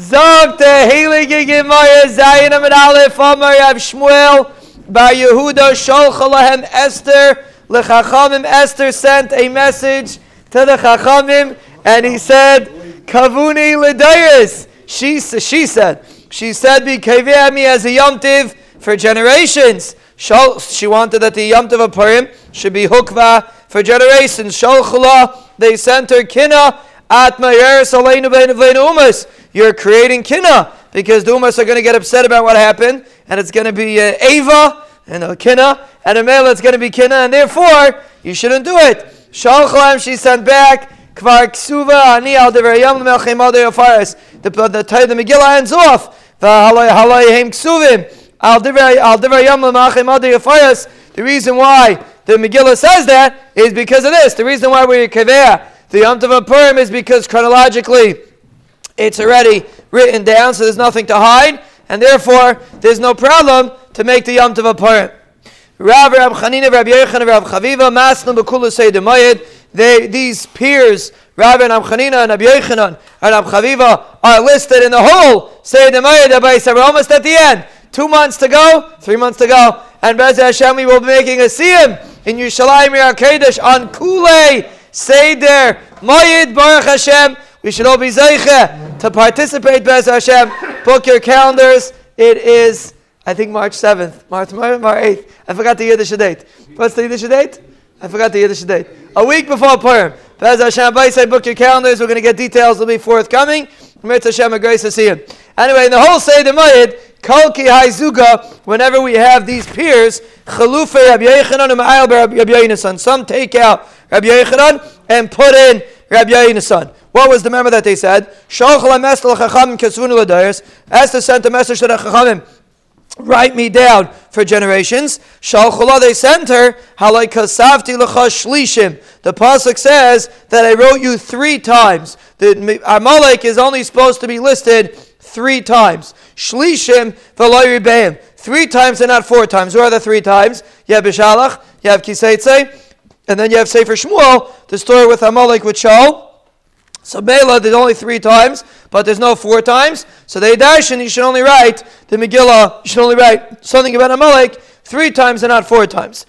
Zog the Heilige Gemara Zayin Amid Aleph Amar Rav Shmuel Bar Yehuda Sholcha Esther. Lechachamim Esther sent a message to the Chachamim and he said Kavuni Ledayris she, she said she said be me as a yomtiv for generations. She wanted that the yomtiv of Purim should be hukva for generations. Sholcha they sent her kina at Mayer Salenu Ben Umas you're creating kina because the umas are going to get upset about what happened, and it's going to be uh, ava and a kina, and a male it's going to be kina, and therefore you shouldn't do it. Shalchalem she sent back. Kvar ksuva ani al devarayam melchim The the the Megillah ends off. The halay hem ksuvim al devarayam melchim The reason why the Megillah says that is because of this. The reason why we're kaveah the Yom Tov Purim is because chronologically it's already written down, so there's nothing to hide, and therefore there's no problem to make the Yom Tov apparent. Rav Rab Chanina, Rab Yechon, Chaviva, Maslim Bekula Demayed, they these peers, Rav and Chanina and Rab Yechanan and Rab Chaviva, are listed in the whole Say Demayed. We're almost at the end. Two months to go, three months to go, and Bez Hashem, we will be making a siyum in Yerushalayim Kadesh on Kule Seder Mayid Baruch Hashem. We should all be zeiche to participate. Bez Hashem, book your calendars. It is, I think, March seventh, March March eighth. I forgot the Yiddish date. What's the Yiddish date? I forgot the Yiddish date. A week before Purim. Bez Hashem, say book your calendars. We're going to get details. Will be forthcoming. Mitzvah Hashem, a grace to see him. Anyway, in the whole Seder Mayid, Kalki Haizuga, whenever we have these peers, Rabbi Yechanan and Rabbi. Some take out Rabbi Yechanan and put in Rabbi Yechanan. What was the member that they said? Esther sent a message to the Chachamim. Write me down for generations. Shalchula, they sent her. Halaykasavti shlishim. The pasuk says that I wrote you three times. The Amalek is only supposed to be listed three times. Shlishim v'loy Three times and not four times. Who are the three times? You have Bishalach, you have Kiseitze, and then you have Sefer Shmuel, the story with Amalek with Shaul. So Bela, there's only three times, but there's no four times. So they dash, and you should only write the Megillah, you should only write something about Amalek three times and not four times.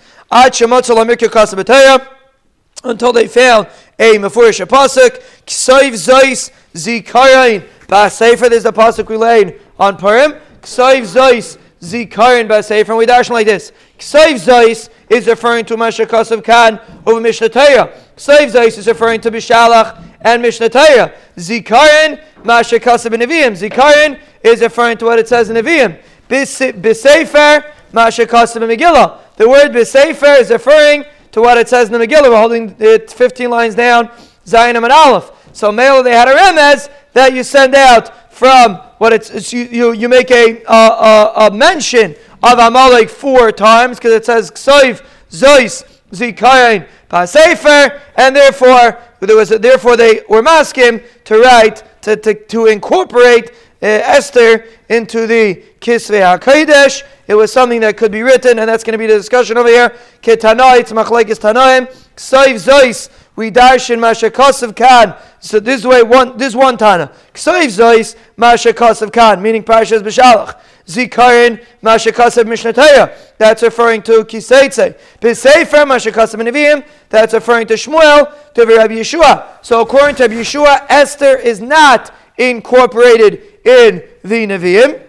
until they found a Mefurish Pasuk, Ksaiv Zeis Zikayin. Sefer, there's the Pasuk we laid on Purim. Ksaiv Zeis Sefer, and we darshan like this. Ksaiv is referring to Masha Kasav Khan over Mishnah Torah. Is referring to Bishalach and Mishnah Torah. Zikarin, Masha Kasab Nevi'im. Zikarin is referring to what it says in Nevi'im. Bisefer, Masha Kasab Megillah. The word Bisefer is referring to what it says in the Megillah. We're holding it 15 lines down, Zion and Aleph. So Mela, they had a remez that you send out from what it's, it's you, you, you make a, a, a, mention of Amalek four times because it says Ksoiv, Zois, Zikayin, Pasefer, and therefore there was a, therefore they were masking to write to, to, to incorporate uh, Esther into the Kisvei HaKodesh. It was something that could be written, and that's going to be the discussion over here. Ketanai, it's machlekes tanaim, ksayv zois, we darshan mashakasav kan. So this way, one this one tana. Ksayv zois, mashakasav kan, meaning Parashas B'Shalach. Zikarin Mashakasav Mishnataya. That's referring to Kiseitze. B'Sefer Mashakasav Nevi'im. That's referring to Shmuel, to Rabbi Yeshua. So according to Rabbi Yeshua, Esther is not incorporated in the Nevi'im.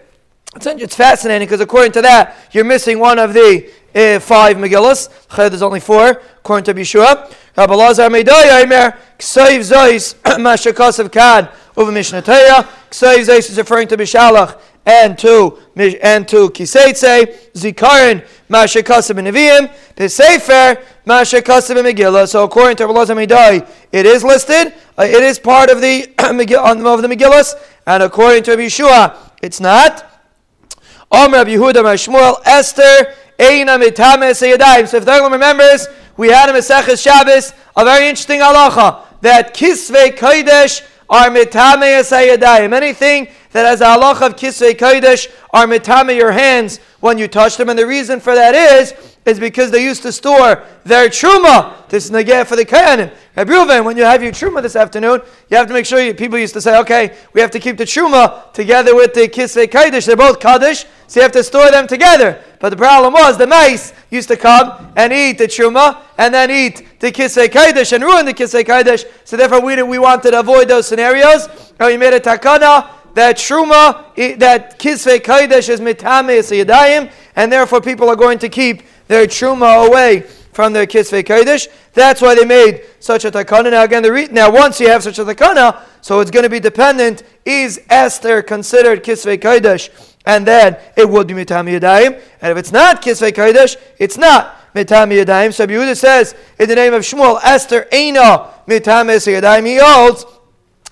It's fascinating because according to that, you're missing one of the uh, five Megillas. There's only four, according to Yeshua. Rabbi Lazar Meidai Aimer, Ksaiv Zois, Mashakasav Kad, over Mishnah Torah. Ksaiv Zois is referring to Bishalach and to and to Kiseitze, Zikarin, Mashakasav Nevi'im, the Sefer, Mashakasav Megillah. So according to Rabbi Midai, it is listed. Uh, it is part of the of the Megillas, and according to Yeshua, it's not. Om Rabbi Yehuda Shmuel Esther Eina Mitame Seyadayim. So if the remembers, we had a Maseches Shabbos, a very interesting halacha that Kisvei Kodesh are Mitame Seyadayim. Anything that has a halacha of Kisvei Kodesh are Mitame your hands when you touch them. And the reason for that is, is because they used to store their truma. This is negeh for the kayanim. Rabbi Reuven, when you have your truma this afternoon, you have to make sure you, people used to say, okay, we have to keep the truma together with the kisvei kodesh. They're both kaddish, so you have to store them together. But the problem was the mice used to come and eat the truma and then eat the kisvei kaddish and ruin the kisvei kaddish. So therefore, we we wanted to avoid those scenarios. Oh, and we made a takana that truma, that kisvei kaddish is mitame yadayim, and therefore people are going to keep their truma away from their kisvei kodesh. That's why they made such a takana. Now again, the re- now once you have such a takana, so it's going to be dependent. Is Esther considered kisvei kodesh? And then it would be mitam yadayim. And if it's not kisvei kodesh, it's not mitam yadayim. So Yehuda says in the name of Shmuel, Esther eina mitam yadayim. He holds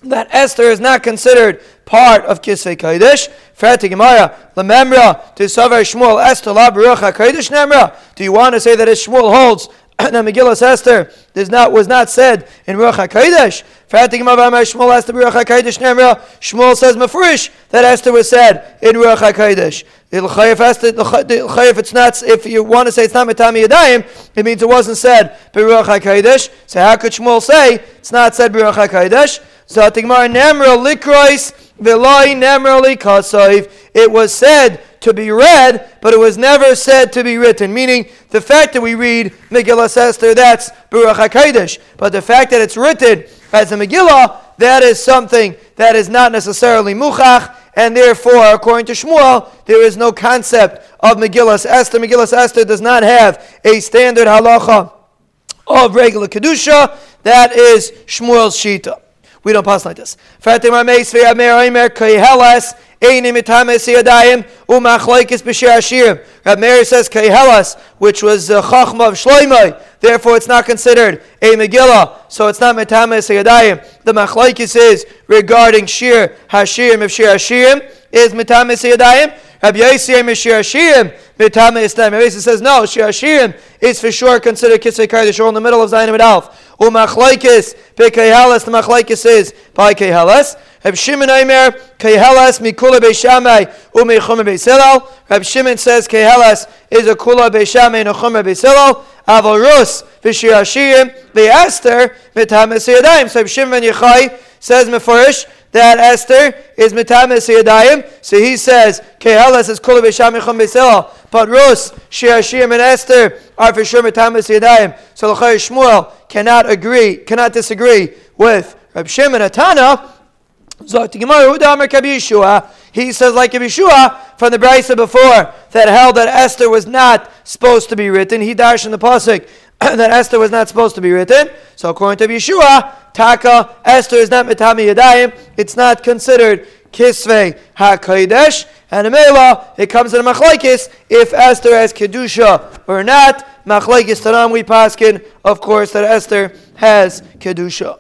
that Esther is not considered part of Kisvei Kodesh. Frati Gemara, Lememra, to Savar Shmuel, Esther La HaKodesh Nemra. Do you want to say that as Shmuel holds that Megillah Esther does not, was not said in Ruach HaKodesh? Shmuel Esther Baruch HaKodesh Nemra. Shmuel says Mefurish that Esther was said in Ruach HaKodesh. If it's not, if you want to say it's not Metami Yadayim, it means it wasn't said Baruch HaKodesh. So how could Shmuel say it's not said Baruch HaKodesh? So Tigmar Nemra Likrois Vilai Nemra Likasaiv. It was said to be read, but it was never said to be written. Meaning, the fact that we read Megillah Esther, that's Baruch HaKodesh. But the fact that it's written as a Megillah, that is something that is not necessarily Muchach, and therefore, according to Shmuel, there is no concept of Megillah Esther. Megillah Esther does not have a standard halacha of regular Kedusha. That is Shmuel's Shita. We don't pass like this. Rab Meir says Kaihelas, which was the Chachma of Shloimei. Therefore, it's not considered a Megillah, so it's not Mitames Yadayim. The Machlaikis is regarding Shir Hashirim. If Shir Hashirim is Mitames Yadayim, Rabbi Yossi Shir Hashirim Mitame Islam. Rabbi says no. Shir Hashirim is for sure considered Kisvei Kardish, in the middle of Zayin and Alf. Umachlaikis, Pekayhalas, the Machlaikis is Kayhalas. Reb Shimon Aimer, Kehelas mikula beishamai umechumer beisilal. Reb Shimon says Kehelas is a kula beishamai chumer beisilal. Aval Rus v'shir hashirim v'Esther mitames yadayim. So Reb Shimon Yechai says Meforish that Esther is mitames yadayim. So he says Kehelas is kula beishamai chum. But Rus, Shir Hashirim and Esther are for sure mitames yadayim. So Lachai Shmuel cannot agree, cannot disagree with Reb Shimon Atana. He says like Yeshua from the Brisa before that held that Esther was not supposed to be written. He dashed in the pasuk that Esther was not supposed to be written. So according to Yeshua, Taka Esther is not mitami yadayim. It's not considered kisvei hakodesh. And in Mela, it comes in a machlekes if Esther has kedusha or not. Machlekes Tanam we paskin, of course, that Esther has kedusha.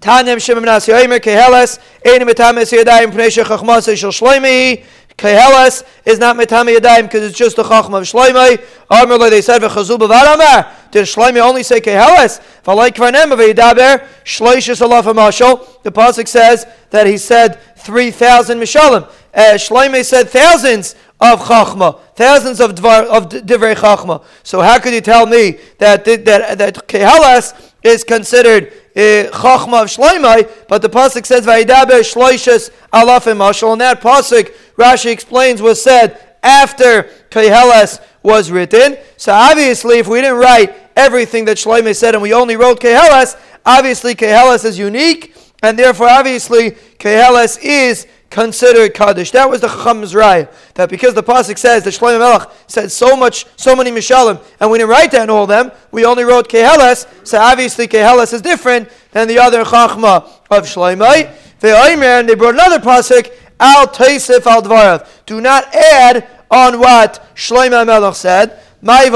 Tanem Shimon Nas Yoimer Keheles Ein Metames Yadayim Shloimei Keheles is not Metame Yadayim because it's just the Chachma of Shloimei. Amr they said v'chazul b'varamar. Did Shloimei only say Keheles? V'alay kvarnem v'yidaber shloishes alaf mashal. The pasuk says that he said three thousand mishalim. Uh, Shloimei said thousands of Chachma, thousands of dvar, of divrei Chachma. So how could you tell me that that that Keheles is considered Eh, Chachma of Shloimai, but the pasuk says Vayidaber Shloishes Alafim Mashal, and that pasuk Rashi explains was said after Keheles was written. So obviously, if we didn't write everything that Shloimeh said and we only wrote Keheles, obviously Keheles is unique, and therefore obviously Keheles is considered Kaddish. That was the Chacham's Raya. That because the Pasuk says that Shlomo Melech said so much, so many Mishalim, and we didn't write down all of them, we only wrote Keheles, so obviously Keheles is different than the other Chachma of Shlomo. And they brought another Pasuk, Al Taisif Al Dvarav. Do not add on what Shlomo Melech said. Why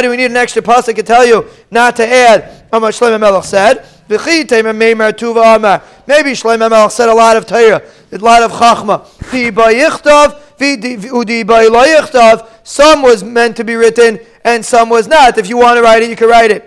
do we need an extra pasuk to tell you not to add on what Shlomo Melech said? Maybe Shlomo Melech said a lot of Torah a lot of chachma. Some was meant to be written and some was not. If you want to write it, you can write it.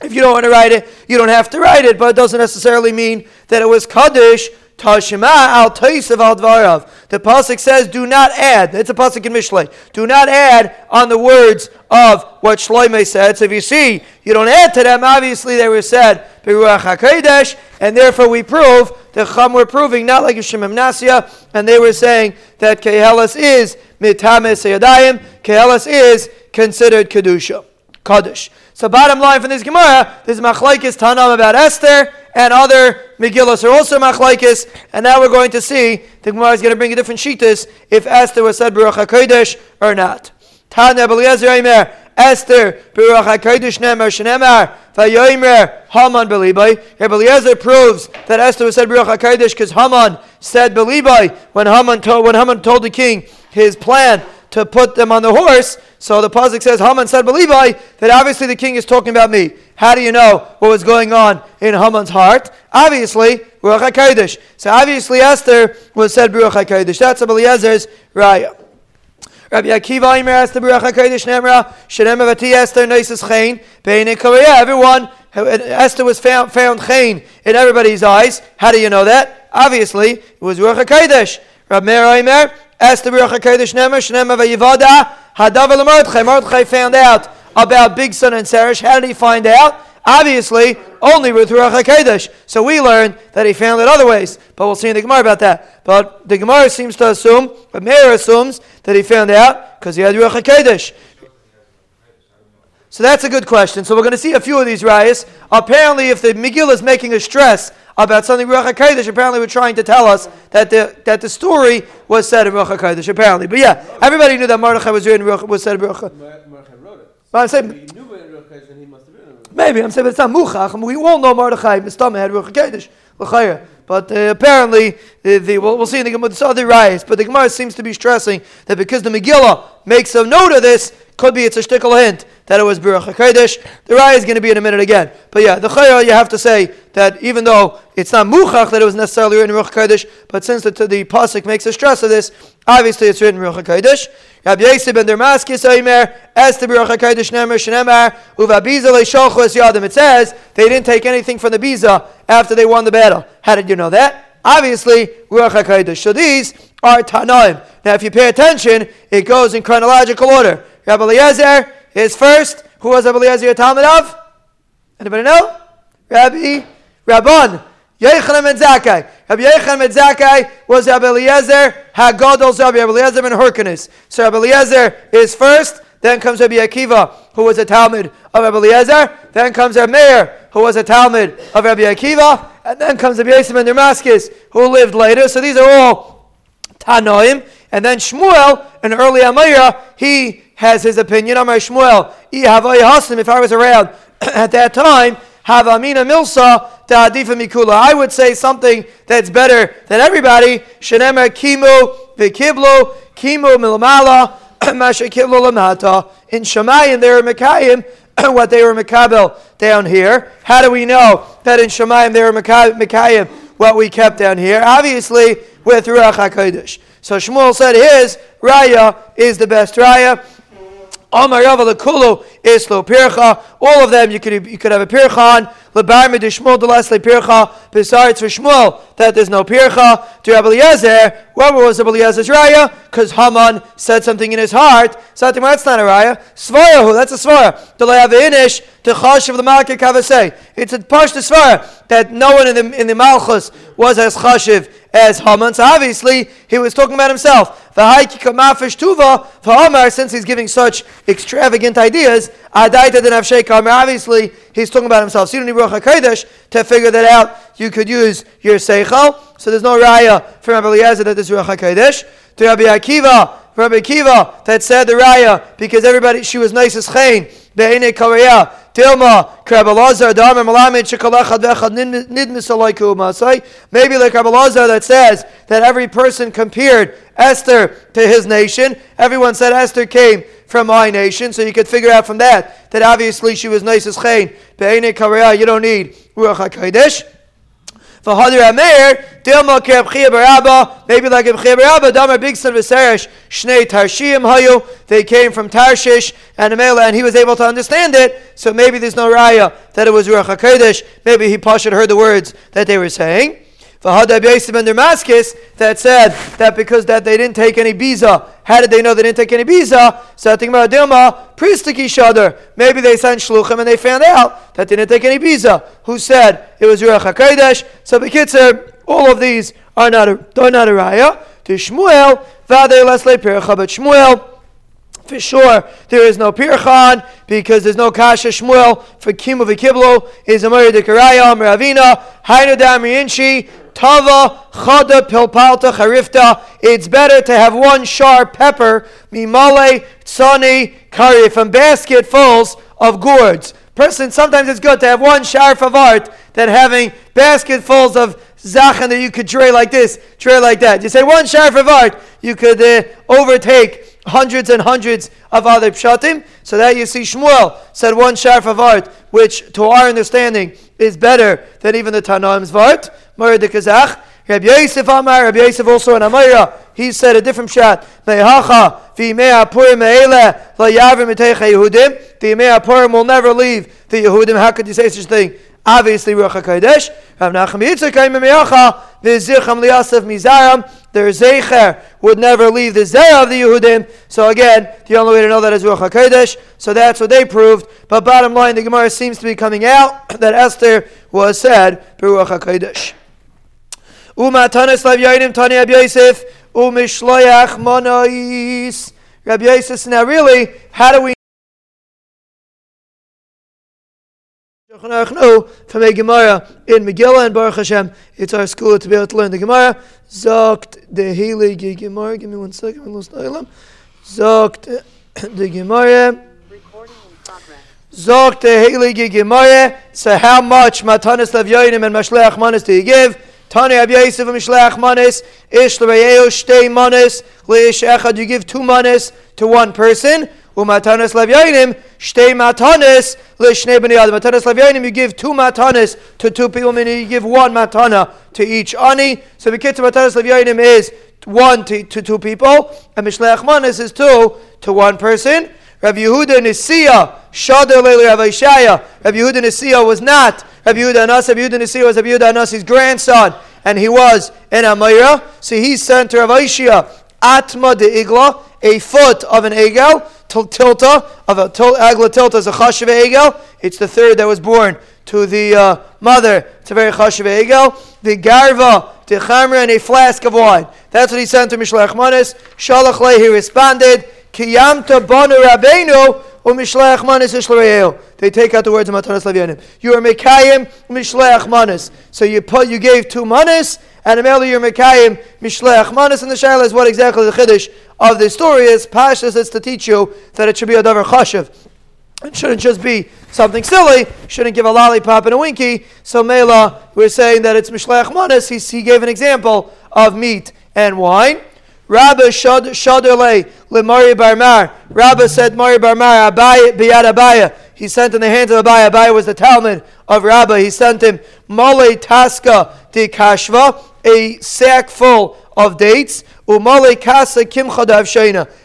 If you don't want to write it, you don't have to write it, but it doesn't necessarily mean that it was Kaddish Tashima al Taisav al Dvarav. The pasuk says, "Do not add." It's a pasuk in Mishlei. Do not add on the words of what Shloimeh said. So if you see, you don't add to them. Obviously, they were said Beruach Hakodesh, and therefore we prove the Chum were proving not like Shemim Nasia, and they were saying that Kehelis is mitame seyadayim. Kehelis is considered kedusha, kaddish. So bottom line from this Gemara, this machlaikis tanam about Esther and other Megillas are also machlaikis, and now we're going to see the Gemara is going to bring a different shitas if Esther was said Baruch HaKodesh or not. Tana Beliezer Aimer, Esther Baruch HaKodesh Nemer Shenemar Vayomer Haman Belibai. Here Beliezer proves that Esther was said Baruch HaKodesh because Haman said Belibai when when Haman told the king his plan to put them on the horse. So the pasuk says, Haman said, Belibai, that obviously the king is talking about me. How do you know what was going on in Haman's heart? Obviously, Ruach HaKodesh. So obviously Esther was said Ruach HaKodesh. That's Eliezer's raya. Rabbi Akiva Imer asked the Baruch HaKodesh Nemra, Shenem Avati Esther Noises Chain, Bein Korea. Everyone, Esther was found, found Chain in everybody's eyes. How do you know that? Obviously, it was Ruach HaKodesh. Rabbi Meir Imer, Esther Baruch HaKodesh Nemra, Shenem Avayivada, Hadav Mordechai. Mordechai found out about Bigsan and Sarish. How did he find out? Obviously, only with Ruach HaKodesh. So we learn that he found it other ways. But we'll see in the Gemara about that. But the Gemara seems to assume, but Meir assumes, that he found out because he had Ruach HaKodesh. So that's a good question. So we're going to see a few of these rayas. Apparently, if the Megillah is making a stress about something Ruach HaKodesh, apparently we're trying to tell us that the, that the story was said in Ruach HaKodesh, apparently. But yeah, everybody knew that Mordechai was written, was said in Ruach HaKodesh. wrote it. But I'm saying, Maybe I'm saying, but it's not muchach. We all know Mordechai Mistama had Ruach Hakodesh But uh, apparently, the, the we'll, we'll, see in the Gemara, other riots. But the Gemara seems to be stressing that because the Megillah makes a note of this, could be it's a shtickle hint that it was Baruch HaKodesh. The Raya is going to be in a minute again. But yeah, the Chayah, you have to say that even though it's not Muchach that it was necessarily written in Baruch HaKodesh, but since the, the Pasuk makes a stress of this, obviously it's written in Baruch HaKodesh. Rabbi Yosef ben Damascus Oimer, Esther Baruch HaKodesh Nemer Shenemar, Uva Biza Leisholchu Es Yadim. It says they didn't take anything from the Biza after they won the battle. How did you know that? Obviously, Ruach HaKodesh. So these are Tanaim. Now, if you pay attention, it goes in chronological order. Rabbi Eliezer is first. Who was Rabbi Eliezer a Talmud of? Anybody know? Rabbi Rabban. Yechanan and Zakkai. Rabbi Yechanan and Zakkai was Rabbi Eliezer, Hagadol's Rabbi Eliezer and Hyrcanus. So Rabbi Eliezer is first, then comes Rabbi Akiva, who was a Talmud of Rabbi Eliezer, then comes Rabbi Meir, who was a Talmud of Rabbi Akiva, and then comes Rabbi Yosef ben Damascus, who lived later. So these are all Tanoim. And then Shmuel, an early Amira, he has his opinion. Amar Shmuel, if I was around at that time, have Amina Milsa Ta'adifa Mikula. I would say something that's better than everybody. Shenemer Kimu Vikiblo Kimu Milamala Masha Kiblo Lamata. In Shemayim, they were Mekayim what they were Mekabel down here. How do we know that in Shemayim they were Mekayim what we kept down here? Obviously, with Ruach HaKodesh. So Shmuel said his Raya is the best Raya. Amar Yava Kulu Islo Pircha. All of them you could you could have a Pircha on. Lebar Midishmul Delasle Pircha. Besides for Shmuel that there's no Pircha. To Rabbi Eliezer, what was Rabbi Eliezer's raya? Because Haman said something in his heart. So that's not a raya. Svarahu, that's a svara. The Inish, the Chash of the Malkah Kavasei. It's a Pash to svara that no one in the in the Malchus was as Chashiv as Haman. So obviously he was talking about himself. Omar, since he's giving such extravagant ideas, obviously he's talking about himself. So you don't need Ruach to figure that out. You could use your Seichel. So there's no raya from Rabbi Eliezer that is Ruach HaKodesh. To Rabbi Akiva, Rabbi Akiva that said the raya because everybody, she was nice as chayin. Be'ene Korea, Dilma, Krabalazar, Dharma Malamed, Shikalachad Vechad Nidmisalaiku Masai. Maybe like Krabalazar that says that every person compared Esther to his nation. Everyone said Esther came from my nation, so you could figure out from that that obviously she was nice as chayin. Be'ene Korea, you don't need Ruach HaKodesh. V'hadir Ameir, Dilma Kerabchia maybe like Ebchia Barabba, Damar Bigson Viseresh, Shnei Tarshiyim Hayu, they came from Tarshish and Amela, and he was able to understand it, so maybe there's no raya that it was Ruach HaKodesh, maybe he Pashat heard the words that they were saying. V'hadab Yosef and Damascus that said that because that they didn't take any biza. How did they know they didn't take any biza? So I think about Dilma, priestic each other. Maybe they sent shluchim and they found out that they didn't take any biza. Who said it was Ruach HaKodesh? So Bekitzer, all of these are not a, are not a raya. To Shmuel, Vadei Lesle Pircha, but Shmuel, for sure, there is no Pirchan because there's no Kasha Shmuel for Kimu Vikiblo is a Murray de Karaya, Ravina, Hainu Damriinchi, Tava, Chada, Pilpalta, Charifta. It's better to have one sharp pepper, Mimale, Tsani, Kari, from basketfuls of gourds. Person, sometimes it's good to have one sharp of art than having basketfuls of zachan that you could tray like this, tray like that. You say one sharp of art, you could uh, overtake hundreds and hundreds of other pshatim. So that you see Shmuel said one sharf of art, which to our understanding is better than even the Tanaim's vart. Morid Kazach. Rabbi Yosef Amar, Rabbi Yosef also in Amira, he said a different shot. Mehacha v'imei apurim me'ele la'yavim miteicha Yehudim. The Yimei apurim will never leave the Yehudim. How could you say such a thing? Obviously, Ruach HaKodesh. Rav Nachum Yitzchak Me'acha v'zicham liyasef mizaram. Their Zecher would never leave the Zeh of the Yehudim. So again, the only way to know that is Ruach HaKodesh. So that's what they proved. But bottom line, the Gemara seems to be coming out that Esther was said Ruach HaKodesh. Umatanis Lav Yoinim Tani Ab Yosef Umishloyach Monois. Rabbi Yosef. Now, really, how do we from a Gemara in Megillah and Baruch Hashem. It's our school to be able to learn the Gemara. Zogt the Heilige Gemara. Give me one second. I lost Zogt the Gemara. Zogt the Heilige Gemara. So how much Matanis Lav Yoinim and Mashleach Manis do you give? Tani Ab Yosef and Mishleach Manis. Ish L'Rayeo Shtei Manis. Leish Echad. You give two Manis to one person. Umatanas Levyanim, Shtei Matanas, Lishnei B'nei Adam. Matanas you give two Matanas to two people, meaning you give one Matana to each Ani. So the kitzur Matanas Levyanim is one to, to two people, and Mishleach Manas is two to one person. Rav Yehuda Nisiya, Shader Leili Rav Ishaya. Rav Yehuda Nisiya was not Rav Yehuda Anas. Rav Yehuda Nisiya was Rav Yehuda Anas' grandson, and he was in Amira. So he sent to Rav Ishaya, Atma de Igla, a foot of an egel, tilta of a agla tilta is a chashiv egel. It's the third that was born to the uh, mother. It's a very chashiv egel. The garva, the chamra, and a flask of wine. That's what he sent to Mishlech Manis. Shalach he responded, Kiyamta banu rabbeinu, u'mishlech manis ishlarayel. They take out the words of Matanas Lavyanim. You are Mekayim, mishlech manis. So you put, you gave two manis, and Ameli you're Mekayim, mishlech manis. And the shaila is what exactly the chiddush of the story is. Pashas is to teach you that it should be a davar chashiv. It shouldn't just be something silly. Shouldn't give a lollipop and a winky. So Mela, we're saying that it's mishlech manis. He, he gave an example of meat and wine. Rabbi Shaderle Lemari Barmar. Rabbi said Mari Barmar Abai Biyad Abaya. He sent in the hands of Abaya. Abaya was the Talmud of Rabbi. He sent him Mole Taska de Kashva, a sack full of dates, Umale Kasa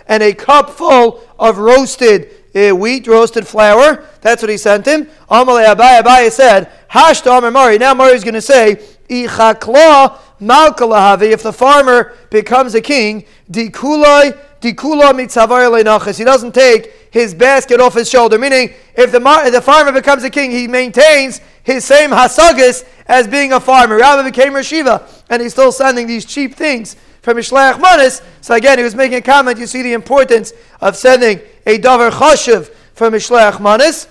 and a cup full of roasted uh, wheat, roasted flour. That's what he sent him. Amale Abaya. Abaya said, Hash to Amar Mari. Now Mari is going to say, Ichakla Malkalahavi, if the farmer becomes a king, dikulai dikula mitzavar He doesn't take his basket off his shoulder. Meaning, if the, the farmer becomes a king, he maintains his same hasagas as being a farmer. Rabbi became Rashiva, and he's still sending these cheap things from Mishlach Manis. So again, he was making a comment. You see the importance of sending a davar chashiv from Mishlach Manis.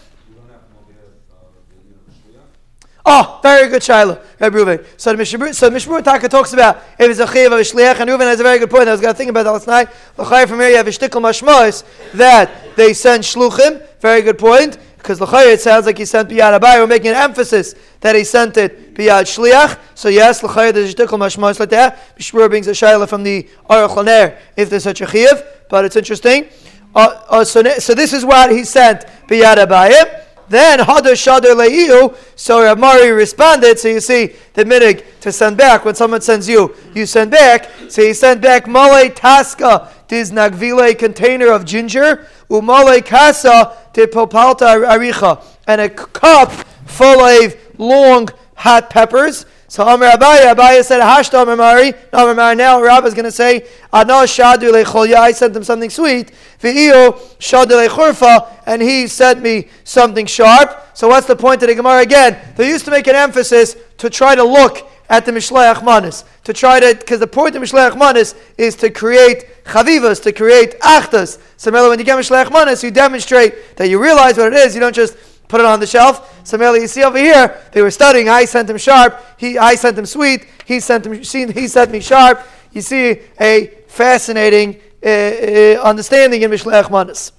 Oh, very good Shiloh, Rabbi Reuven. So the Mishabur, so Mishabur Taka talks about if it's a chiv of a shliach, and Reuven has a very good point. I was going to think about that last night. L'chayr from here you have a shtickle mashmois that they send shluchim. Very good point. Because l'chayr it sounds like he sent biyad abai. We're making an emphasis that he sent it biyad shliach. So yes, l'chayr there's a shtickle mashmois like that. Mishabur brings a Shiloh from the Aruch if there's such a chiv. But it's interesting. Uh, uh, so, so this is what he sent biyad abai. Then Hadar Shadar Leiu, so Ramari responded. So you see the minig to send back. When someone sends you, you send back. So he sent back Male Taska, this Nagvile container of ginger, Umale Kasa de Popalta Aricha, and a cup full of long hot peppers. So Amr Abaya, Abaya said, Hashta Amr Mari. Amr Mari, now Rabbi is going to say, Ano Shadu Lecholya, I sent him something sweet. V'iyo Shadu Lechurfa, and he sent me something sharp. So what's the point of the Gemara again? They used to make an emphasis to try to look at the Mishleach Manis. To try to, because the point of Mishleach Manis is to create chavivas, to create achtas. So when you get Mishleach Manis, you demonstrate that you realize what it is. You don't just put it on the shelf. So you see over here, they were studying. I sent him sharp. He, I sent him sweet. He sent him. He sent me sharp. You see a fascinating uh, uh, understanding in Mishlech Manas.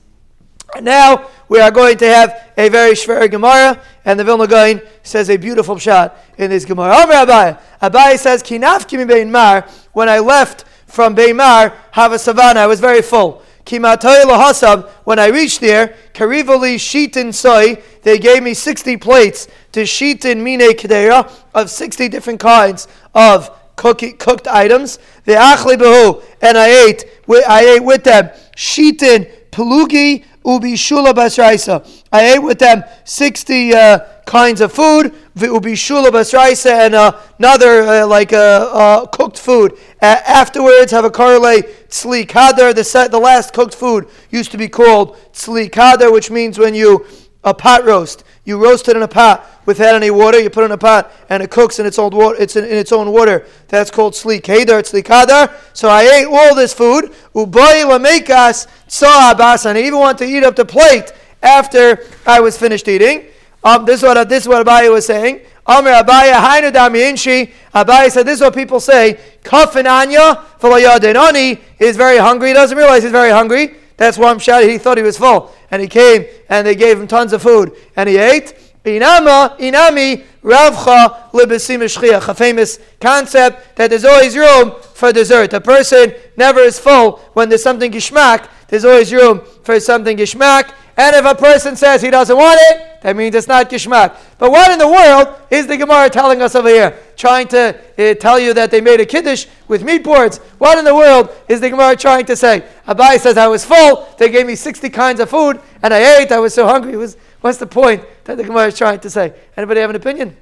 Now we are going to have a very shver Gemara, and the Vilna Gaon says a beautiful shot in this Gemara. Omer Abai. Abai says, "Kinaf kimi bein mar." When I left from Beimar, have a savannah. I was very full. When I reached there, Karivali Shitin Soy, they gave me 60 plates to Shitin Mine Kedera of 60 different kinds of cookie, cooked items. The Achli Behu, and I ate, I ate with them Shitin Pelugi Ubi Shula Basraisa. I ate with them 60 uh, kinds of food, Ubi Shula Basraisa, and uh, another uh, like uh, uh, cooked food. Afterwards, have a correlate Tzli Kader. The, the last cooked food used to be called Tzli Kader, which means when you, a pot roast, you roast it in a pot without any water. You put it in a pot and it cooks in its own water. It's in, in its own water. That's called sli keder, sli kadar. So I ate all this food. Ubay lamekas abas, and I even want to eat up the plate after I was finished eating. Um, this is what this is what Abaye was saying. Amr Abaye hainu damiinshi. Abaye said this is what people say. Kafin anya Ani is very hungry. He doesn't realize he's very hungry. That's why I'm shouting. He thought he was full, and he came and they gave him tons of food, and he ate. Inama, inami, ravcha, libesim a famous concept that there's always room for dessert. A person never is full when there's something gishmak. There's always room for something gishmak. And if a person says he doesn't want it, that means it's not gishmak. But what in the world is the Gemara telling us over here? Trying to uh, tell you that they made a kiddush with meat boards. What in the world is the Gemara trying to say? Abai says, I was full. They gave me 60 kinds of food, and I ate. I was so hungry. Was What's the point that the Gemara is trying to say? Anybody have an opinion?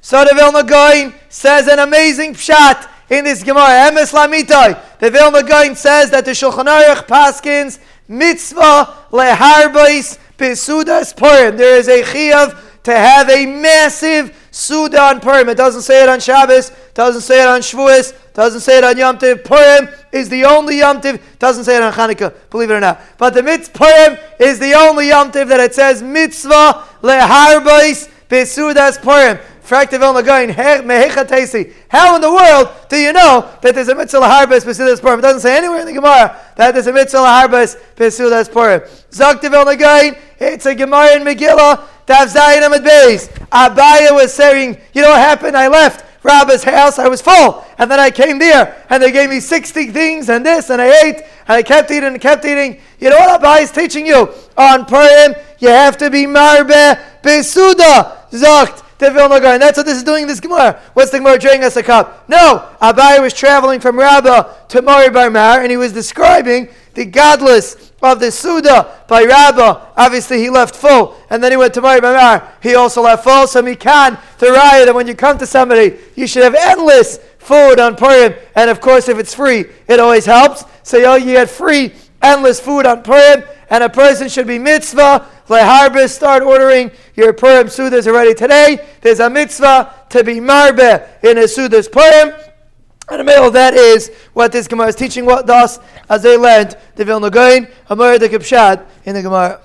So the Vilna Gaon says an amazing pshat in this Gemara. Emes Lamitai. The Vilna Gaon says that the Shulchan Aruch Paskins mitzvah leharbais besudas purim. There is a chiyav to have a massive suda on Purim. It doesn't say it on Shabbos, doesn't say it on Shavuos, doesn't say it on Yom Tiv. Purim is the only Yom Tiv, doesn't say it on Hanukkah, believe it or not. But the mitzvah Purim is the only Yom Tiv that it says mitzvah leharbais besudas Purim. Er How in the world do you know that there's a mitzvah laharbas b'sudas purim? It doesn't say anywhere in the Gemara that there's a mitzvah laharbas b'sudas purim. Zaktiv er el Nagain, it's a Gemara in Megillah, Dav Zayin Amid Beis. Abaya was saying, you know what happened? I left. Rabbi's house, I was full. And then I came there, and they gave me 60 things and this, and I ate, and I kept eating and kept eating. You know what Abai is teaching you? On Purim, you have to be marbe besuda, zakt. That's what this is doing in this Gemara. What's the Gemara drinking us a cup? No, Abai was traveling from Rabbah to Mari Bar and he was describing the godless of the Suda by Rabbah. Obviously, he left full, and then he went to Mari Bar He also left full, so can to raya that when you come to somebody, you should have endless food on Purim. And of course, if it's free, it always helps. So you had free, endless food on Purim, and a person should be mitzvah Leharbis, start ordering your Purim Sudas already today. There's a mitzvah to be marbe in a Sudas Purim. And the middle that is what this Gemara is teaching what us as they learned the Vilna Gaon, Amar the Kipshad in the Gemara.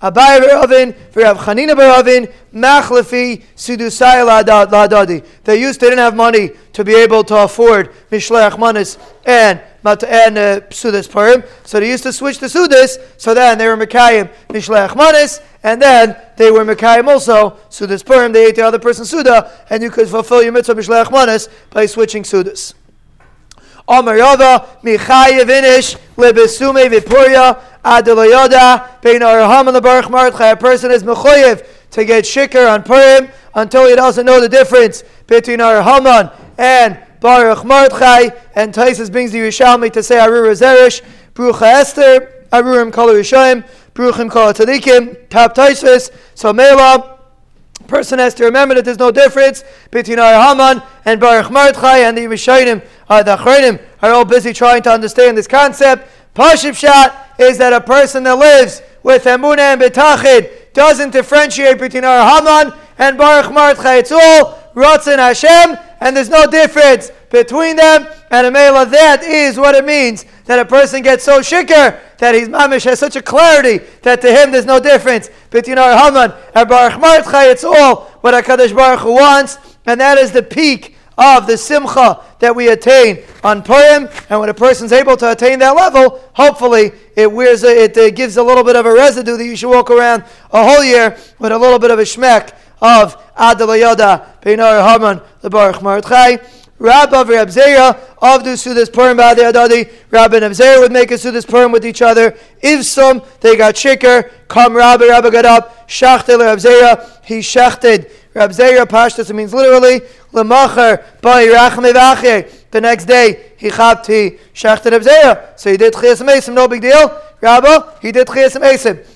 Abai Beravin, Virav Chanina Beravin, Machlefi, Sidusai Ladadi. They used, they didn't have money to be able to afford Mishlech Manis and and uh, Sudas Purim. So they used to switch to Sudas, so then they were Mekayim Mishlech Manis, and then they were Mekayim also Sudas Purim. They ate the other person's Suda, and you could fulfill your mitzvah Mishlech Manis by switching Sudas. Amar Yava, Michayev Inish, Lebesume Vipuria, Adelayoda, Bein Araham and the Baruch. A person is Mechoyev to get shikar on Purim until he doesn't know the difference between Arahaman and Baruch Mardchai, and Taisus brings the Yerushalmi to say Arura Zerish, Brucha Esther, Arurim Kol Yerushalayim, Bruchim Kol Tzadikim, Tap Taisus, so person has to remember that there's no difference between our Haman and Baruch Mordechai and the Rishonim, uh, the Achronim are all busy trying to understand this concept. Pashib Shat is that a person that lives with Emunah and Betachid doesn't differentiate between our Haman and Baruch Mordechai. It's all Ratzon Hashem, and there's no difference between them. And a male that is what it means that a person gets so shikr that his mamish has such a clarity that to him there's no difference between our Haman and Baruch Mordechai. It's all what Hakadosh Baruch Hu wants, and that is the peak of the simcha that we attain on Purim. And when a person's able to attain that level, hopefully it wears a, it uh, gives a little bit of a residue that you should walk around a whole year with a little bit of a shmek of Adalayada Beinar Haman the Baruch Mordechai. Rabba Rab Zera, Avdu Sudas Purim Badi Adadi, Rabbi and Abzera would make a Sudas Purim with each other. If some, they got shikr, come Rabbi, Rabbi got up, Shachtel Rab Zera, he shachted. Rab Zera Pashtas, it means literally, Lamacher, Bai Rachme The next day, he chapped, he shachted Zera. So he did Mesim, no big deal. Rabba, he did Mesim.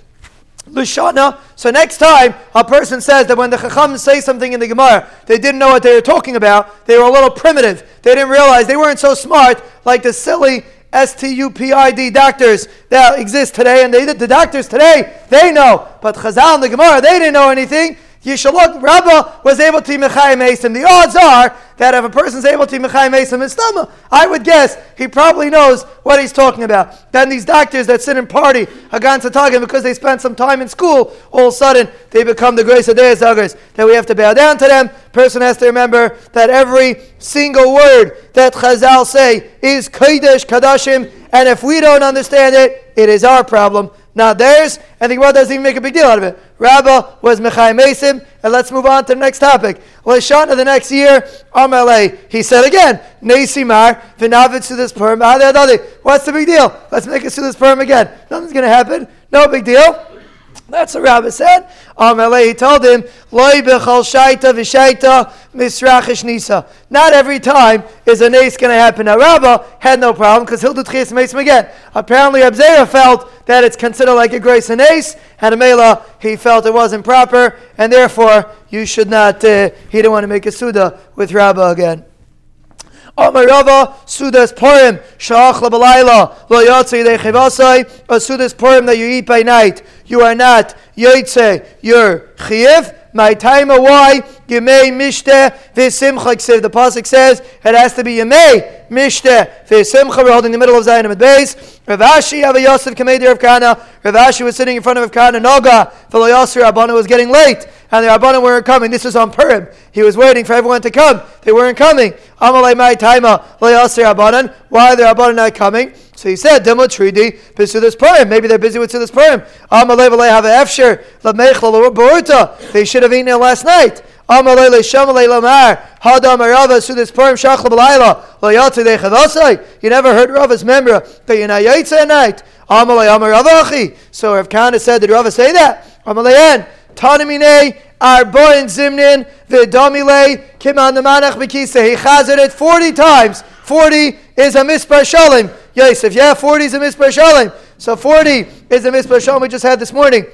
Lishana. So next time a person says that when the Chacham say something in the Gemara, they didn't know what they were talking about. They were a little primitive. They didn't realize they weren't so smart like the silly S-T-U-P-I-D doctors that exist today. And they, the doctors today, they know. But Chazal and the Gemara, they didn't know anything. Yishalot Rabbah was able to Mechai Mason. The odds are that if a person's able to Mechai Mason his stomach, I would guess he probably knows what he's talking about. Then these doctors that sit and party Hagan because they spent some time in school, all of a sudden they become the grace of Deus Zaggers, that we have to bow down to them. Person has to remember that every single word that Chazal say is Kodesh Kadashim, and if we don't understand it, it is our problem not theirs, and the Gemara doesn't even make a big deal out of it. Rabba was Mechai Mesim, and let's move on to the next topic. Lashana the next year, Amalei, he said again, Nesimar, Vinavitz to this perm, what's the big deal? Let's make it to this perm again. Nothing's going to happen, no big deal. That's what Rabbi said. Amalei, he told him, Loi bechal shaita v'shaita misrachish nisa. Not every time is a nace going to happen. Now, Rabbi had no problem because he'll do tchias mesim again. Apparently, Abzera felt that it's considered like a grace and ace, and Amela, he felt it wasn't proper, and therefore, you should not, uh, he didn't want to make a suda with Rabbi again. Amarava Sudas Purim Shach Labalayla Lo Yotze Yidei Chivasai a Sudas Purim that you eat by night. You are not Yotze, you're Chiv. My time why Yemei Mishte V'Simcha The pasuk says it has to be Yemei Mishte V'Simcha. We're holding the middle of Zion at base. Rav Ashi Ava Yosef Kamei Rav Kana. Rav Ashi was sitting in front of Kana. Noga V'Lo Yosef Rabbana was getting late and the Rabbanim weren't coming. This was on Purim. He was waiting for everyone to come. They weren't coming. Amalei my taima uh, Rabbanan. Why are the Rabbanim not coming? So he said, Demo Tridi, this Purim. Maybe they're busy with this Purim. Amalei v'lei have a efsher, lamechla l'ruburuta. They should have eaten it last night. Amalei le'shamalei lamar, hadam arava sudas Purim shachla b'layla, loyatzi dechadosai. You never heard Rava's member that you're not yaitza at night. Amalei amaravachi. So Rav Kana said, did Rava say that? Amalei en. Tanamine Arboin Zimnin Vidomile Kiman the Manach Mikise. He chazed it 40 times. 40 is a mispar shalim. Yosef, yeah, 40 is a mispar shalim. So 40 is a mispar shalim we just had this morning.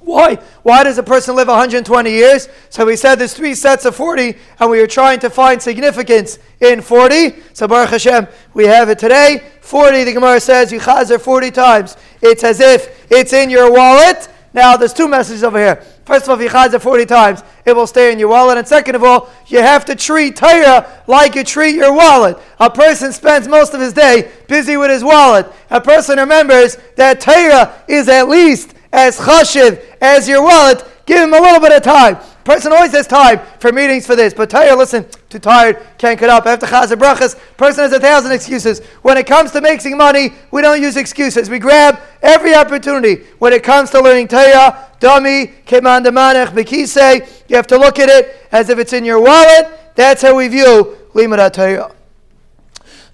Why? Why does a person live 120 years? So we said there's three sets of 40, and we are trying to find significance in 40. So Baruch Hashem, we have it today. 40, the Gemara says, you chazer 40 times. It's as if it's in your wallet now, there's two messages over here. First of all, if you chaz it 40 times, it will stay in your wallet. And second of all, you have to treat Torah like you treat your wallet. A person spends most of his day busy with his wallet. A person remembers that Torah is at least as chashiv as your wallet. Give him a little bit of time. Person always has time for meetings for this, but Torah, listen, too tired, can't get up. After chazar brachas, person has a thousand excuses. When it comes to making money, we don't use excuses. We grab every opportunity. When it comes to learning Torah, dummy, keman demanech, you have to look at it as if it's in your wallet. That's how we view limud Torah.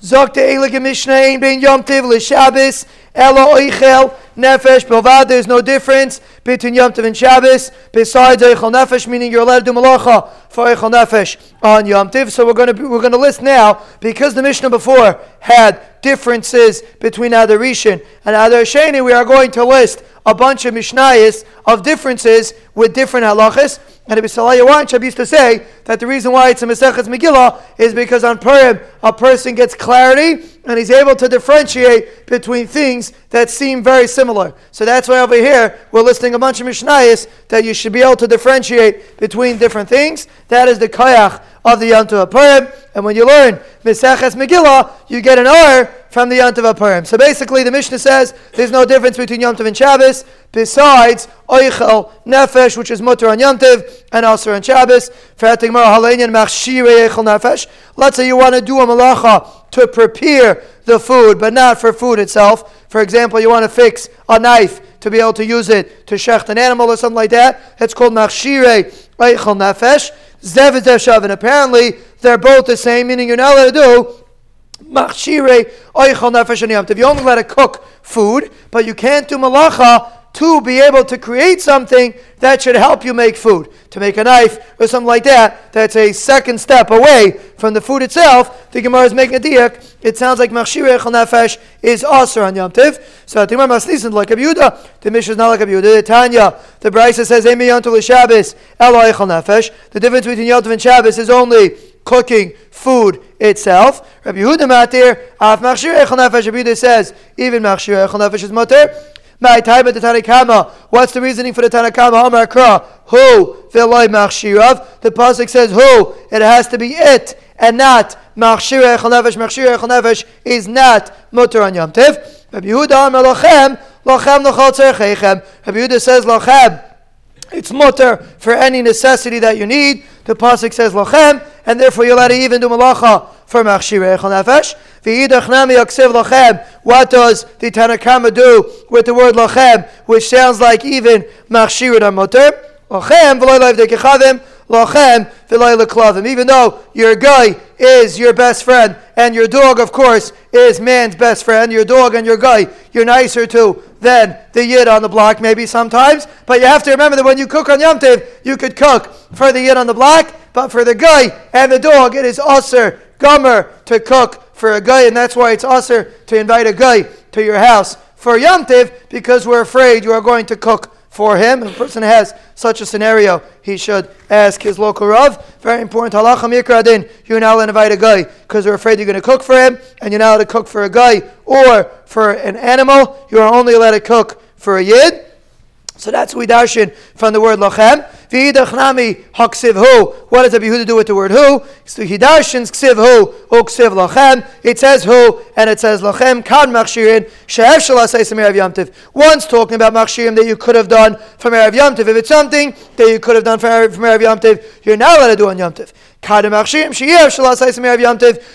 Zokte Elige Mishnah bein Yom Tiv Shabbos Elo Nefesh Bilvad. There's no difference between Yom Tov and Shabbos. Besides Oichel Nefesh, meaning you're allowed to do Malacha for Oichel Nefesh on Yom Tiv. So we're going to we're going to list now because the Mishnah before had differences between Adarishan and Adarshani, we are going to list a bunch of Mishnayos of differences with different halachas. And Rabbi Salah Yawanchab used to say that the reason why it's a Maseches Megillah is because on Purim a person gets clarity and he's able to differentiate between things that seem very similar. So that's why over here we're listing a bunch of Mishnayos that you should be able to differentiate between different things. That is the Kayach of the Yantu Purim. And when you learn Maseches Megillah, you get an R from the Yom Tov Purim. So basically, the Mishnah says there's no difference between Yom Tov and Shabbos besides Oichel Nefesh, which is Mutter on Yom Tov and also on Shabbos. Let's say you want to do a malacha to prepare the food, but not for food itself. For example, you want to fix a knife to be able to use it to shecht an animal or something like that. It's called Machshire Eichel Nefesh. Zev Shav, and apparently they're both the same, meaning you're not allowed to do Machshire Oichel Nefesh and You only let it cook food, but you can't do malacha to be able to create something that should help you make food. To make a knife or something like that, that's a second step away from the food itself. The Gemara is making a diak. It sounds like Machshir Echel Nefesh is also on Yom Tiv. So the Gemara Masnisin like a Yehuda. The Mishnah is not like a Yehuda. The Tanya, the Brisa says, Emi Yom Tov Shabbos, Elo Nefesh. The difference between Yom Tov and Shabbos is only cooking food itself. Rabbi Yehuda Matir, Af Machshir Echel Nefesh, Rabbi Yehuda says, even Machshir Echel Nefesh is Matir. My time at the Tanakama. What's the reasoning for the Tanakama? Amar Kra. Who? Vilay Machshirav. The Pasuk says who. It has to be it and not Machshir Echel Nefesh. Machshir Echel is not Mutter on Yom Tiv. Rabbi Yehuda Amar Lochem. Lochem. Rabbi Yehuda says Lochem. It's mutter for any necessity that you need. The pasuk says lochem, and therefore you're allowed to even do malacha for machshirei nefesh. What does the Tanakama do with the word lochem, which sounds like even machshirei mutter? Lochem v'loy lev lochem v'loy Even though your guy is your best friend, and your dog, of course, is man's best friend. Your dog and your guy, you're nicer to than the yid on the block, maybe sometimes. But you have to remember that when you cook on Yom Tiv, you could cook for the yid on the block, but for the guy and the dog, it is usher, gummer, to cook for a guy, and that's why it's usher to invite a guy to your house for Yom Tiv, because we're afraid you are going to cook for him. If a person has such a scenario, he should ask his local Rav. Very important. Halacha mikradin. You're not allowed to invite a guy because you're afraid you're going to cook for him, and you're not allowed to cook for a guy or for an animal. You are only allowed to cook for a yid. So that's we darshan from the word lochem. V'idachnami haksiv hu. What does Rabbi do with the word hu? He ksiv hu o ksiv lochem. It says hu and it says lochem kan machshirin she'ef shalasei samir. One's talking about machshirim that you could have done from Erev Yamtiv. If it's something that you could have done from Erev, Yamtiv, you're not allowed to do on Yamtiv.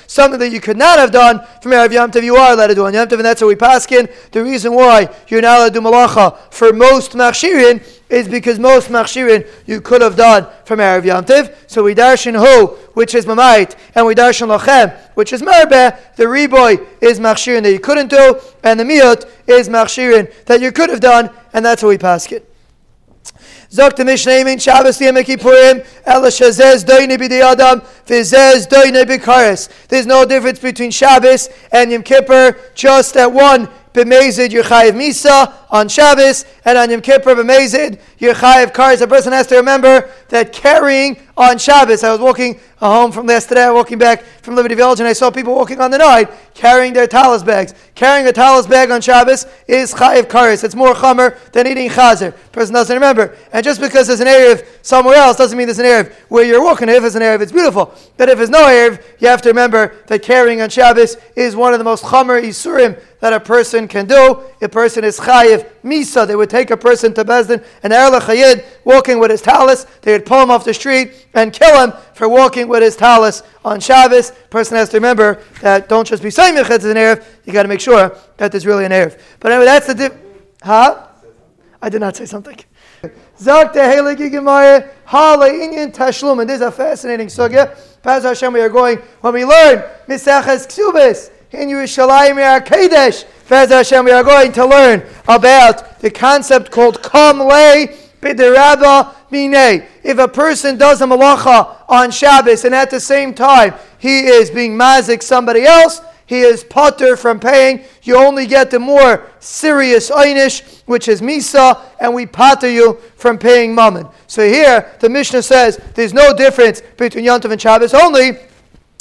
Something that you could not have done from Erev Yom Tov, you are allowed to do on Yom Tov, and that's how we pass in. The reason why you're not allowed to do malacha for most machshirin is because most machshirin you could have done from Erev Yom So we darshan hu, which is mamait, and we darshan lochem, which is merbe. The reboy is machshirin that you couldn't do, and the miut is machshirin that you could have done, and that's how we pass it. Zok the Mishnah in Shabbos Yom Kippurim, Ela Shazez Doine B'di Adam, V'zez Doine B'kares. There's no difference between Shabbos and Yom Kippur, just that one b'mezid you're misa on Shabbos, and on Yom Kippur b'mezid you're cars. A person has to remember that carrying on Shabbos. I was walking home from yesterday, I was walking back from Liberty Village, and I saw people walking on the night carrying their talis bags. Carrying a talis bag on Shabbos is chayiv karis. It's more chamer than eating chazer. Person doesn't remember. And just because there's an Erev somewhere else doesn't mean there's an Erev where you're walking. If there's an Erev, it's beautiful. But if there's no Erev, you have to remember that carrying on Shabbos is one of the most chamer isurim that a person can do. A person is chayiv misa. They would take a person to Bezdin, an Erla Chayid, walking with his talis. They would pull him off the street and kill him for walking with his talis on Shabbos. Person has to remember that don't just be saying it's an Erev, you got to make sure that there's really an Erev. But anyway, that's the dip. Huh? I did not say something. Zakte Heligi Gemara, Inyan Tashlum. And this is a fascinating sugya. Paz Hashem, we are going, when we learn Misaches Ksubis in Yerushalayim Kadesh, Paz Hashem, we are going to learn about the concept called Kam Le Bidirabba Mine. If a person does a malacha on Shabbos and at the same time he is being mazik somebody else, he is potter from paying. You only get the more serious einish, which is misa, and we pater you from paying mammon. So here, the Mishnah says there's no difference between Yontav and Shabbos, only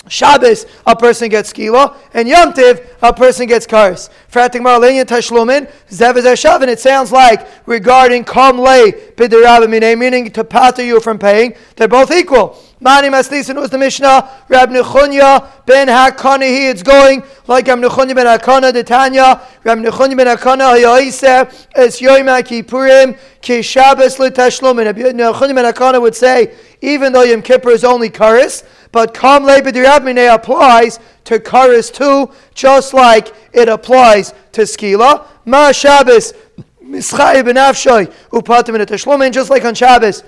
Shabbos, a person gets skila, and Yom Tiv, a person gets karis. Fratik marlenian tashlumin, zev it sounds like regarding kam lay b'derabimine, meaning to pater you from paying, they're both equal. Mani Maslisin was the Mishnah, Rab Nechunya ben Hakana, he it's going like Rab Nechunya ben Hakana, the Tanya, Rab Nechunya ben Hakana, Hayaisa, es Yom Kippurim, ki Shabbos l'tashlumin. Rab Nechunya ben Hakana would say, even though Yom Kippur is only karis, but Kam Lebedirabmine applies to Karis too, just like it applies to Skila. Ma Shabbos, Mischai ben Afshay, Upatim in Teshlumin, just like on Shabbos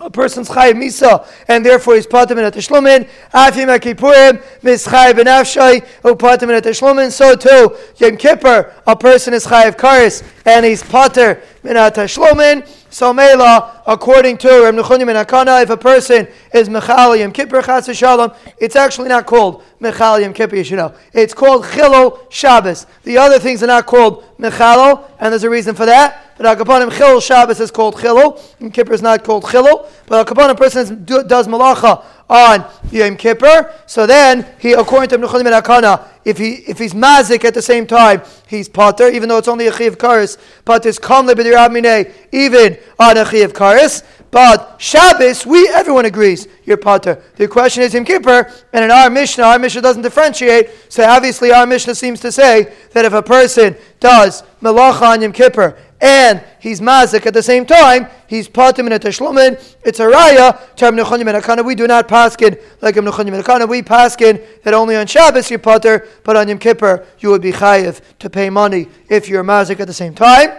a person's chayiv misa, and therefore he's patim in teshlumin. Afim akipurim mischayiv benafshay upatim in teshlumin. So too Yom Kippur, a person is chayiv karis, and he's pater in teshlumin. So Mela, according to Reb and Akana, if a person is Mechal Yom Kippur Chas Shalom, it's actually not called Mechal Yom Kippur, you know. It's called Chilul Shabbos. The other things are not called Mechalo, and there's a reason for that. But Akapanim Chilul Shabbos is called Chilul. and Kippur is not called Chilul. But Akapanim person does Malacha on Yom Kippur. So then, he, according to Ibn and Akana, if he if he's mazik at the same time, he's potter, even though it's only a chiv karis. But it's kamle b'dirabmine, even on a chiv karis. But Shabbos, we everyone agrees you're potter. The question is Yom Kippur, and in our Mishnah, our Mishnah doesn't differentiate. So obviously, our Mishnah seems to say that if a person does melacha on Yom Kippur and he's mazik at the same time, he's patim in a teshlumin. It's a raya to Nechonim and Akana. We do not paskin like Nechonim and Akana. We paskin that only on Shabbos you're pater, but on Yom Kippur you would be chayiv to pay money if you're mazik at the same time.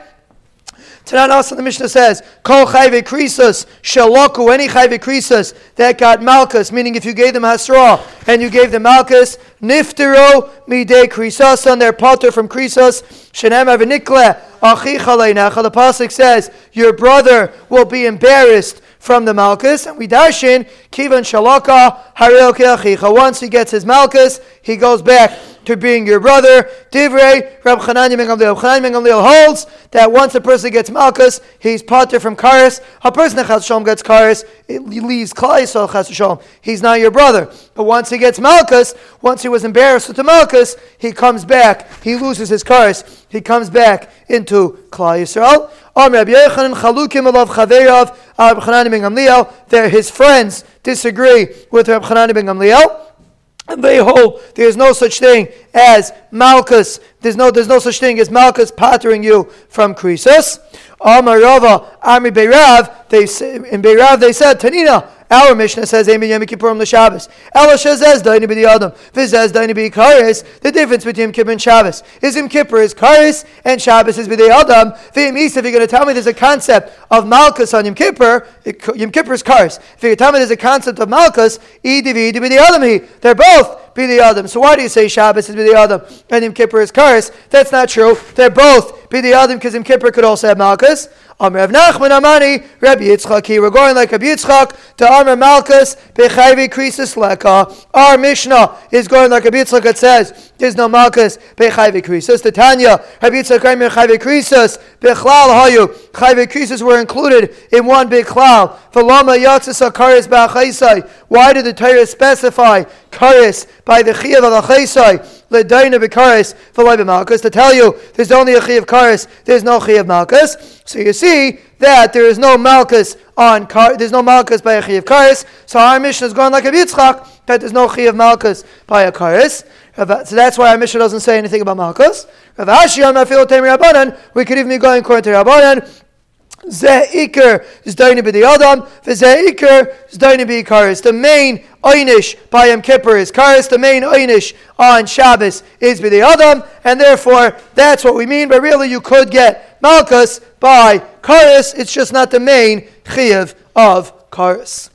Tanan also the Mishnah says, Kol chayve krisus shaloku, any chayve krisus that got malchus, meaning if you gave them hasra and you gave them malchus, niftero midei krisas on their potter from krisas, shenem avenikle achicha The pasuk says, your brother will be embarrassed from the Malchus, and we dash in Kivan Shalaka Haril Achicha. Once he gets his Malchus, he goes back to being your brother. Divrei Rab Chananya ben Gamliel. Chananya ben holds that once a person gets Malchus, he's potter from Karis. A person that Chas Shalom gets Karis, it leaves Klai so Chas Shalom. He's not your brother. But once he gets Malchus, once he was embarrassed with the Malchus, he comes back. He loses his Karis. He comes back into Yisrael. Oh, Rabbi Yechanan Chalukim Alav Chaverav uh, Rabbi Chanan ben Gamliel. There, his friends disagree with Rabbi Chanan ben Gamliel. And they hold there's no such thing as Malchus. There's no, there's no such thing as Malchus pattering you from krisus. Amarava, Ami Beirav, they in Beirav they said, Tanina, our Mishnah says, Yom Kippurim l'Shabbos. Ela shazez daini b'di Adam. Vizez daini Karis. The difference between Kippur and Shabbos is Yom Kippur is Karis and Shabbos is b'di Adam. V'im if you're going to tell me there's a concept of Malchus on Yom Kippur, Yom Kippur is Karis. If you're going to tell me there's a concept of Malchus, Idi v'idi b'di Adam. They're both b'di Adam. So why do you say Shabbos is b'di Adam and Yom Kippur is Karis? That's not true. They're both b'di Adam because Yom Kippur could also have Malchus. Amr Rav Nachman Amani, Rabbi Yitzchak. We're going like Rabbi Yitzchak to Amr Malchus Bechayvi Krisis Leka. Our Mishnah is going like Rabbi Yitzchak. It says there's no Malchus Bechayvi Krisis. The Tanya Rabbi Yitzchak Chayvi Krisis Bechlal Hayu. Chayvi Krisis were included in one big cloud. Lama Yatzis Akaris Ba'chaisai. Why did the Torah specify Karis by the Chiyav of Achaisai? Ledaina Bekaris for Malchus to tell you there's only a Chiyav Karis, there's no Chiyav Malchus. So you see that there is no Malchus on Kar, there's no Malchus by a Chiyav Karis. So our Mishnah is going like a Yitzchak that there's no Chiyav Malchus by a Karis. So that's why our Mishnah doesn't say anything about Malchus. We could even be going according to Rabbanan. Zeh Iker Zdaini B'di Adam, V'zeh Iker Zdaini B'di Karis. The main Einish by Yom Kippur is Karis, the main Einish on Shabbos is B'di Adam, and therefore that's what we mean, but really you could get Malchus by Karis, it's just not the main Chiyav of Karis.